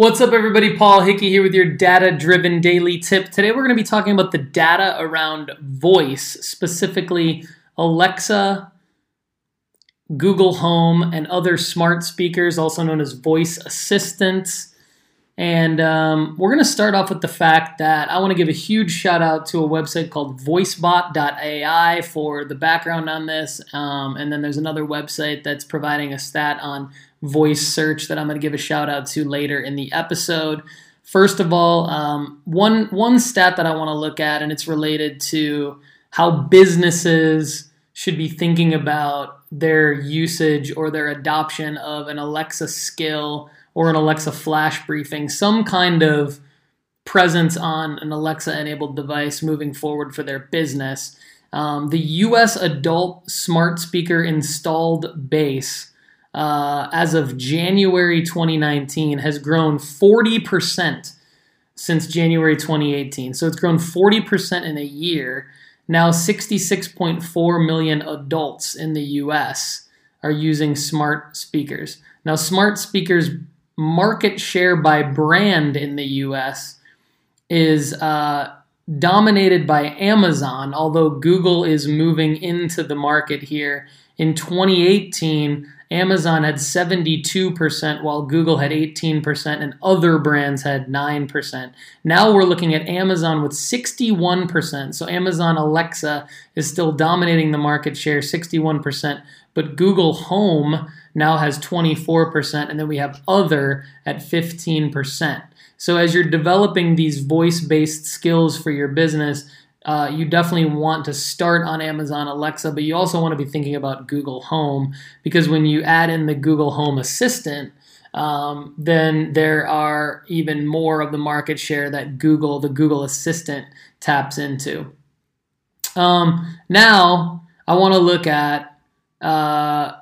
What's up, everybody? Paul Hickey here with your data driven daily tip. Today, we're going to be talking about the data around voice, specifically Alexa, Google Home, and other smart speakers, also known as voice assistants. And um, we're going to start off with the fact that I want to give a huge shout out to a website called voicebot.ai for the background on this. Um, and then there's another website that's providing a stat on voice search that I'm going to give a shout out to later in the episode. First of all, um, one one stat that I want to look at, and it's related to how businesses should be thinking about their usage or their adoption of an Alexa skill or an Alexa flash briefing, some kind of presence on an Alexa enabled device moving forward for their business. Um, the US adult smart speaker installed base uh, as of January 2019 has grown 40% since January 2018. So it's grown 40% in a year. Now, 66.4 million adults in the US are using smart speakers. Now, smart speakers market share by brand in the US is uh, dominated by Amazon, although Google is moving into the market here. In 2018, Amazon had 72%, while Google had 18%, and other brands had 9%. Now we're looking at Amazon with 61%. So Amazon Alexa is still dominating the market share, 61%, but Google Home now has 24%, and then we have other at 15%. So as you're developing these voice based skills for your business, uh, you definitely want to start on Amazon Alexa, but you also want to be thinking about Google Home because when you add in the Google Home Assistant, um, then there are even more of the market share that Google, the Google Assistant, taps into. Um, now, I want to look at. Uh,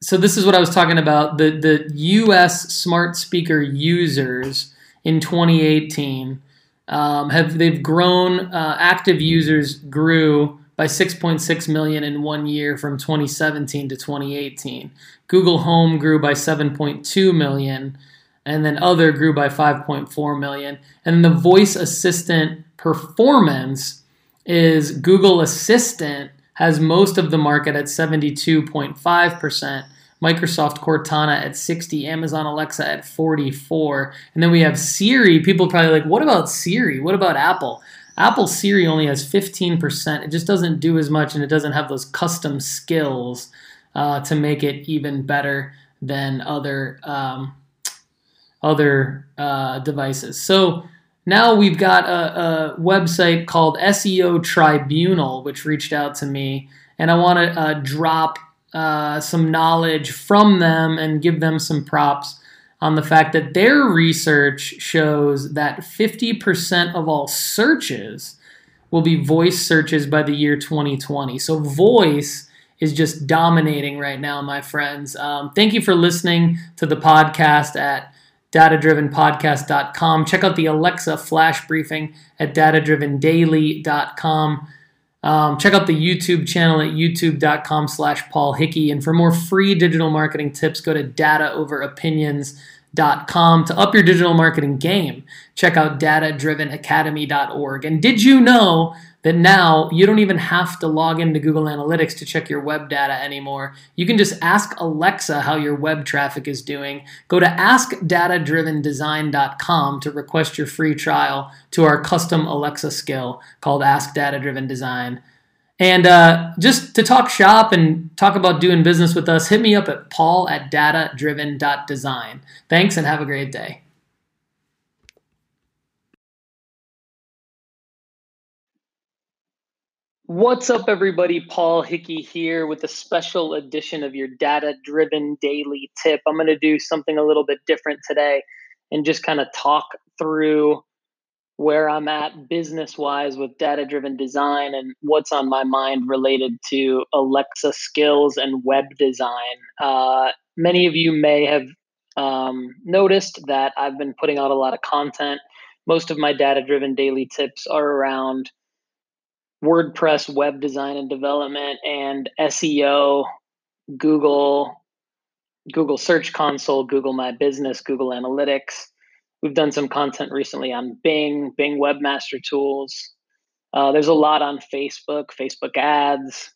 so this is what I was talking about. The the U.S. smart speaker users in 2018 um, have they've grown. Uh, active users grew by 6.6 million in one year from 2017 to 2018. Google Home grew by 7.2 million, and then other grew by 5.4 million. And the voice assistant performance is Google Assistant has most of the market at 72.5 percent Microsoft Cortana at 60, Amazon Alexa at 44. And then we have Siri. People probably like, what about Siri? What about Apple? Apple Siri only has 15%. It just doesn't do as much and it doesn't have those custom skills uh, to make it even better than other um, other uh, devices. So now we've got a, a, website called SEO Tribunal, which reached out to me, and I want to uh, drop uh, some knowledge from them and give them some props on the fact that their research shows that 50% of all searches will be voice searches by the year 2020. So, voice is just dominating right now, my friends. Um, thank you for listening to the podcast at datadrivenpodcast.com. Check out the Alexa flash briefing at datadrivendaily.com. Um, check out the YouTube channel at youtube.com slash Paul Hickey. And for more free digital marketing tips, go to dataoveropinions.com. .Com to up your digital marketing game, check out datadrivenacademy.org. And did you know that now you don't even have to log into Google Analytics to check your web data anymore. You can just ask Alexa how your web traffic is doing. Go to askdatadrivendesign.com to request your free trial to our custom Alexa skill called Ask Data Driven Design. And uh, just to talk shop and talk about doing business with us, hit me up at paul at datadriven.design. Thanks and have a great day. What's up, everybody? Paul Hickey here with a special edition of your data driven daily tip. I'm going to do something a little bit different today and just kind of talk through where I'm at business wise with data driven design and what's on my mind related to Alexa skills and web design. Uh, many of you may have um, noticed that I've been putting out a lot of content. Most of my data driven daily tips are around WordPress web design and development and SEO, Google, Google Search Console, Google My Business, Google Analytics. We've done some content recently on Bing, Bing Webmaster Tools. Uh, there's a lot on Facebook, Facebook ads.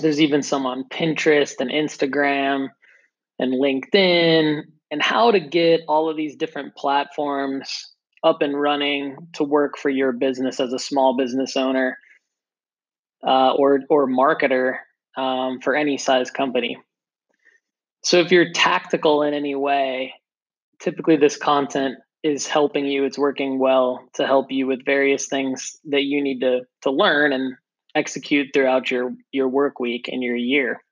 There's even some on Pinterest and Instagram and LinkedIn, and how to get all of these different platforms up and running to work for your business as a small business owner uh, or or marketer um, for any size company. So if you're tactical in any way, typically this content is helping you. It's working well to help you with various things that you need to to learn and execute throughout your your work week and your year.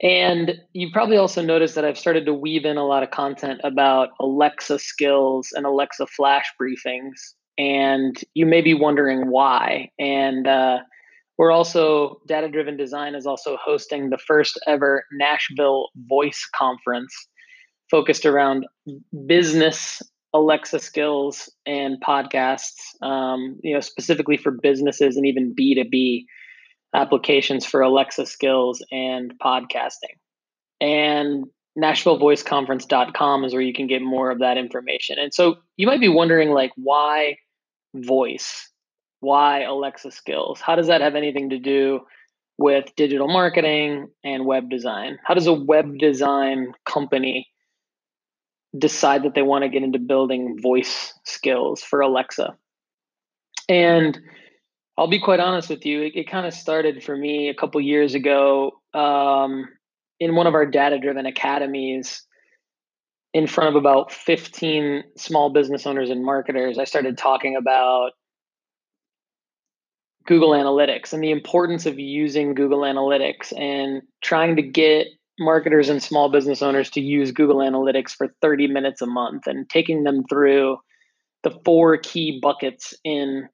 And you probably also noticed that I've started to weave in a lot of content about Alexa skills and Alexa flash briefings. And you may be wondering why. And uh, we're also, Data Driven Design is also hosting the first ever Nashville Voice Conference focused around business Alexa skills and podcasts, um, you know, specifically for businesses and even B2B applications for Alexa skills and podcasting. And NashvilleVoiceConference.com is where you can get more of that information. And so you might be wondering, like, why voice? Why Alexa skills? How does that have anything to do with digital marketing and web design? How does a web design company decide that they want to get into building voice skills for Alexa? And I'll be quite honest with you. It, it kind of started for me a couple years ago um, in one of our data driven academies in front of about 15 small business owners and marketers. I started talking about Google Analytics and the importance of using Google Analytics and trying to get marketers and small business owners to use Google Analytics for 30 minutes a month and taking them through the four key buckets in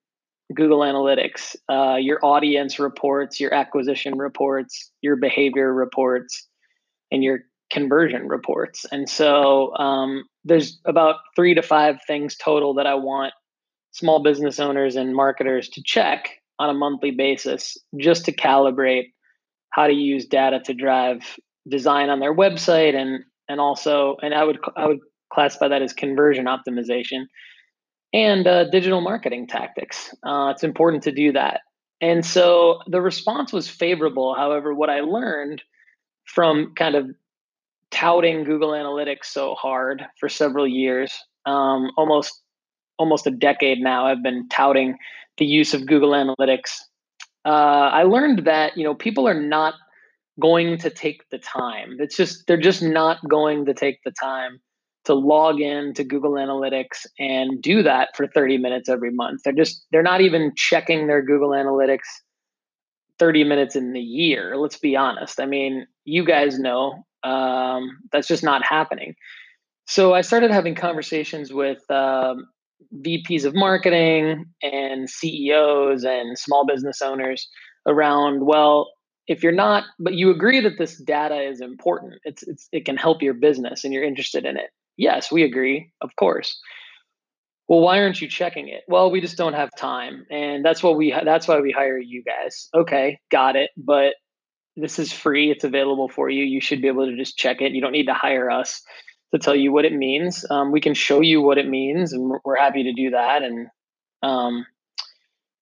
Google Analytics, uh, your audience reports, your acquisition reports, your behavior reports, and your conversion reports. And so um, there's about three to five things total that I want small business owners and marketers to check on a monthly basis just to calibrate how to use data to drive design on their website and and also and I would I would classify that as conversion optimization and uh, digital marketing tactics. Uh, it's important to do that. And so the response was favorable. However, what I learned from kind of touting Google Analytics so hard for several years, um, almost almost a decade now, I've been touting the use of Google Analytics. Uh, I learned that you know people are not going to take the time. It's just they're just not going to take the time to log in to Google Analytics and do that for 30 minutes every month. They're just they're not even checking their Google Analytics 30 minutes in the year. Let's be honest. I mean, you guys know um, that's just not happening. So I started having conversations with um, VPs of marketing and CEOs and small business owners around well if you're not but you agree that this data is important it's, it's it can help your business and you're interested in it Yes, we agree, of course. Well, why aren't you checking it? Well, we just don't have time, and that's what we that's why we hire you guys. Okay, got it. But this is free; it's available for you. You should be able to just check it. You don't need to hire us to tell you what it means. Um, we can show you what it means, and we're, happy to do that. And um,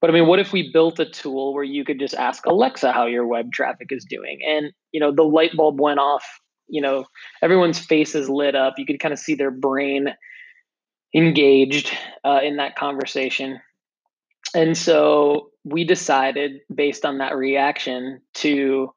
but I mean, what if we built a tool where you could just ask Alexa how your web traffic is doing, and you know the light bulb went off you know everyone's faces lit up. You could kind of see their brain engaged uh, in that conversation. And so we decided based on that reaction to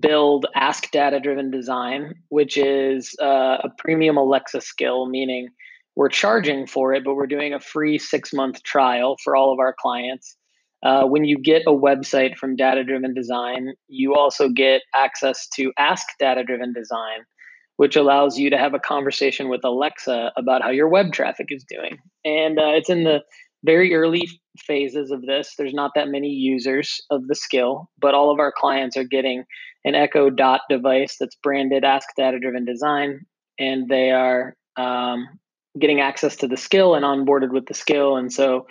build ask data driven design which is uh, a premium alexa skill meaning we're charging for it but we're doing a free six month trial for all of our clients uh, when you get a website from Data Driven Design, you also get access to Ask Data Driven Design, which allows you to have a conversation with Alexa about how your web traffic is doing. And uh, it's in the very early phases of this. There's not that many users of the skill, but all of our clients are getting an Echo Dot device that's branded Ask Data Driven Design, and they are um, getting access to the skill and onboarded with the skill. And so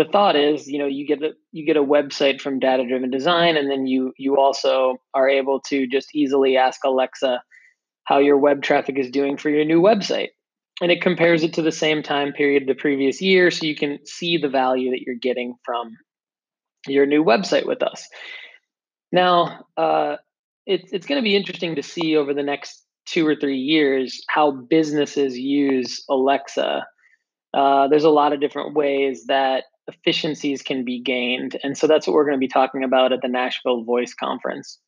the thought is you know you get a you get a website from data driven design and then you you also are able to just easily ask alexa how your web traffic is doing for your new website. And it compares it to the same time period the previous year so you can see the value that you're getting from your new website with us. Now, uh, it, it's going to be interesting to see over the next two or three years how businesses use Alexa. Uh, there's a lot of different ways that efficiencies can be gained. And so that's what we're going to be talking about at the Nashville Voice Conference.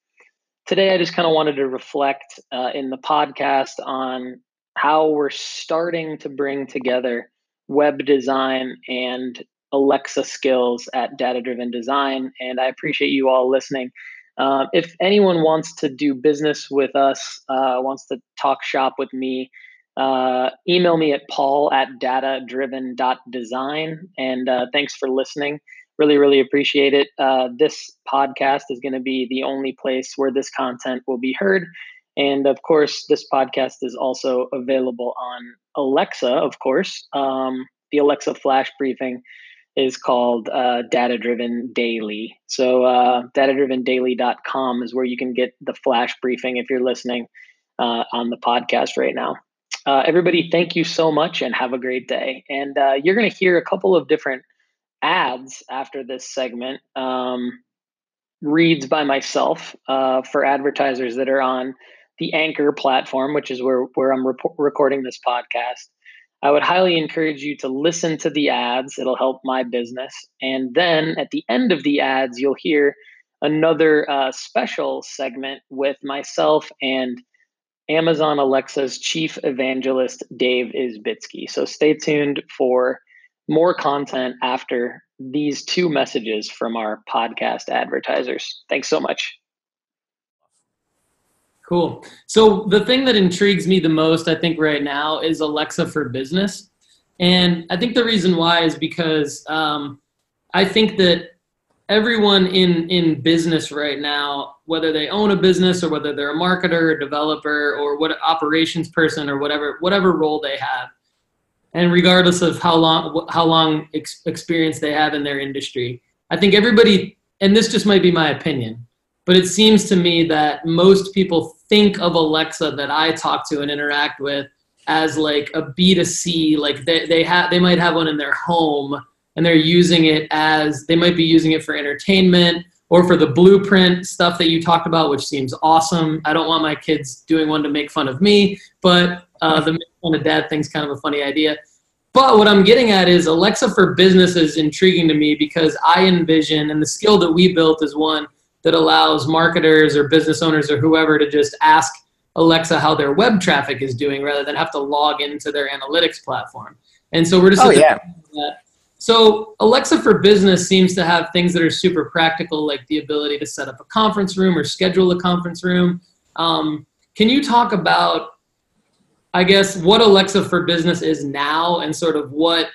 Today, I just kind of wanted to reflect uh, in the podcast on how we're starting to bring together web design and Alexa skills at Data Driven Design. And I appreciate you all listening. Uh, if anyone wants to do business with us, uh, wants to talk shop with me, uh, email me at paul at datadriven.design. And uh, thanks for listening. Really, really appreciate it. Uh, this podcast is going to be the only place where this content will be heard. And of course, this podcast is also available on Alexa, of course. Um, the Alexa Flash Briefing is called uh, Data Driven Daily. So, uh, datadrivendaily.com is where you can get the flash briefing if you're listening uh, on the podcast right now. Uh, everybody, thank you so much and have a great day. And uh, you're going to hear a couple of different ads after this segment. Um, reads by myself uh, for advertisers that are on the Anchor platform, which is where, where I'm rep- recording this podcast. I would highly encourage you to listen to the ads. It'll help my business. And then at the end of the ads, you'll hear another uh, special segment with myself and Amazon Alexa's chief evangelist, Dave Isbitski. So stay tuned for more content after these two messages from our podcast advertisers. Thanks so much. Cool. So the thing that intrigues me the most, I think, right now is Alexa for Business, and I think the reason why is because um, I think that everyone in in business right now, whether they own a business or whether they're a marketer, or developer, or what operations person or whatever whatever role they have, and regardless of how long how long ex- experience they have in their industry, I think everybody, and this just might be my opinion, but it seems to me that most people think of Alexa that I talk to and interact with as like a B2C, like they, they have they might have one in their home and they're using it as they might be using it for entertainment or for the blueprint stuff that you talked about, which seems awesome. I don't want my kids doing one to make fun of me, but uh, the make fun of dad thing's kind of a funny idea. But what I'm getting at is Alexa for business is intriguing to me because I envision, and the skill that we built is one that allows marketers or business owners or whoever to just ask Alexa how their web traffic is doing rather than have to log into their analytics platform. And so we're just oh, yeah. So Alexa for Business seems to have things that are super practical, like the ability to set up a conference room or schedule a conference room. Um, can you talk about, I guess, what Alexa for Business is now, and sort of what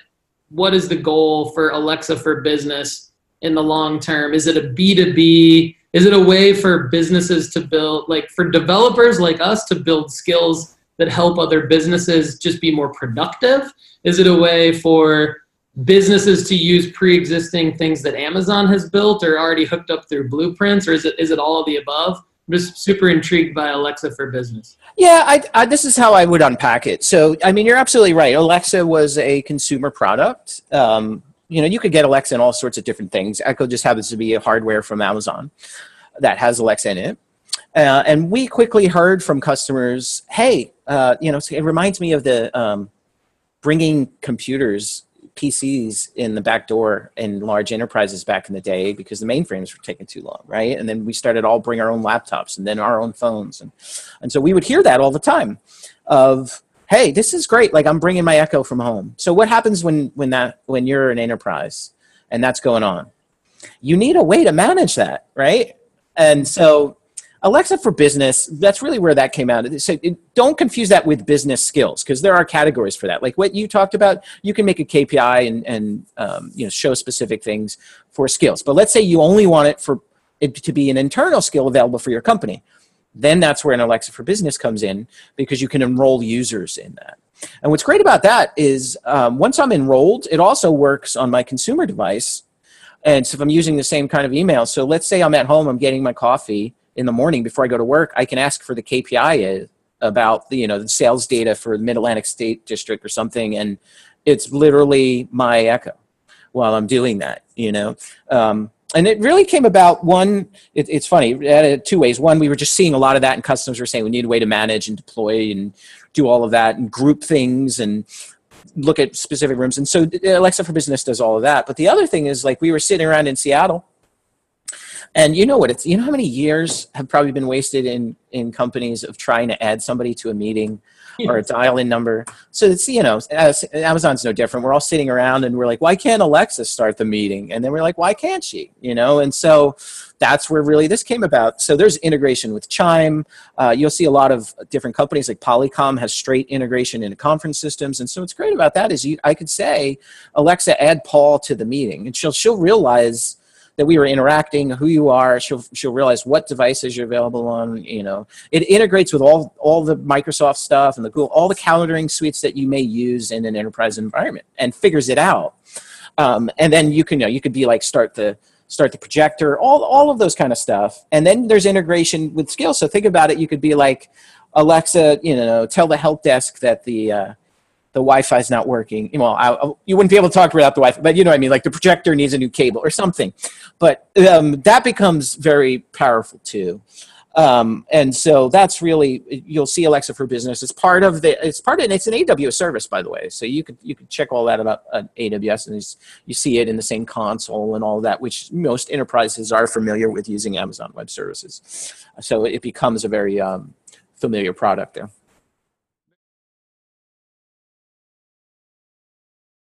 what is the goal for Alexa for Business in the long term? Is it a B two B? is it a way for businesses to build like for developers like us to build skills that help other businesses just be more productive is it a way for businesses to use pre-existing things that amazon has built or already hooked up through blueprints or is it is it all of the above? I'm just super intrigued by alexa for business. Yeah I, I, this is how i would unpack it. So i mean you're absolutely right. Alexa was a consumer product. Um, you know, you could get Alexa in all sorts of different things. Echo just happens to be a hardware from Amazon that has Alexa in it. Uh, and we quickly heard from customers, hey, uh, you know, it reminds me of the um, bringing computers, PCs in the back door in large enterprises back in the day because the mainframes were taking too long, right? And then we started all bring our own laptops and then our own phones, and and so we would hear that all the time, of hey, this is great. Like I'm bringing my Echo from home. So what happens when when that when you're an enterprise and that's going on? You need a way to manage that, right? And so Alexa for business, that's really where that came out. So don't confuse that with business skills because there are categories for that. Like what you talked about, you can make a KPI and, and um, you know, show specific things for skills. But let's say you only want it for it to be an internal skill available for your company then that's where an Alexa for Business comes in because you can enroll users in that. And what's great about that is um, once I'm enrolled, it also works on my consumer device. And so if I'm using the same kind of email, so let's say I'm at home, I'm getting my coffee in the morning before I go to work, I can ask for the KPI about the you know the sales data for the Mid Atlantic State District or something, and it's literally my Echo while I'm doing that. You know. Um, and it really came about one it, it's funny two ways one we were just seeing a lot of that and customers were saying we need a way to manage and deploy and do all of that and group things and look at specific rooms and so alexa for business does all of that but the other thing is like we were sitting around in seattle and you know what? It's you know how many years have probably been wasted in in companies of trying to add somebody to a meeting or a dial-in number. So it's you know Amazon's no different. We're all sitting around and we're like, why can't Alexa start the meeting? And then we're like, why can't she? You know, and so that's where really this came about. So there's integration with Chime. Uh, you'll see a lot of different companies like Polycom has straight integration into conference systems. And so what's great about that is you, I could say, Alexa, add Paul to the meeting, and she'll she'll realize that we were interacting, who you are. She'll she'll realize what devices you're available on. You know, it integrates with all all the Microsoft stuff and the Google, all the calendaring suites that you may use in an enterprise environment, and figures it out. Um, and then you can you know you could be like start the start the projector, all all of those kind of stuff. And then there's integration with skills. So think about it. You could be like Alexa, you know, tell the help desk that the uh, the Wi-Fi is not working. Well, I, you wouldn't be able to talk without the Wi-Fi, but you know what I mean. Like the projector needs a new cable or something. But um, that becomes very powerful too. Um, and so that's really you'll see Alexa for Business. It's part of the it's part of it's an AWS service by the way. So you could you could check all that about uh, AWS and you see it in the same console and all that, which most enterprises are familiar with using Amazon Web Services. So it becomes a very um, familiar product there.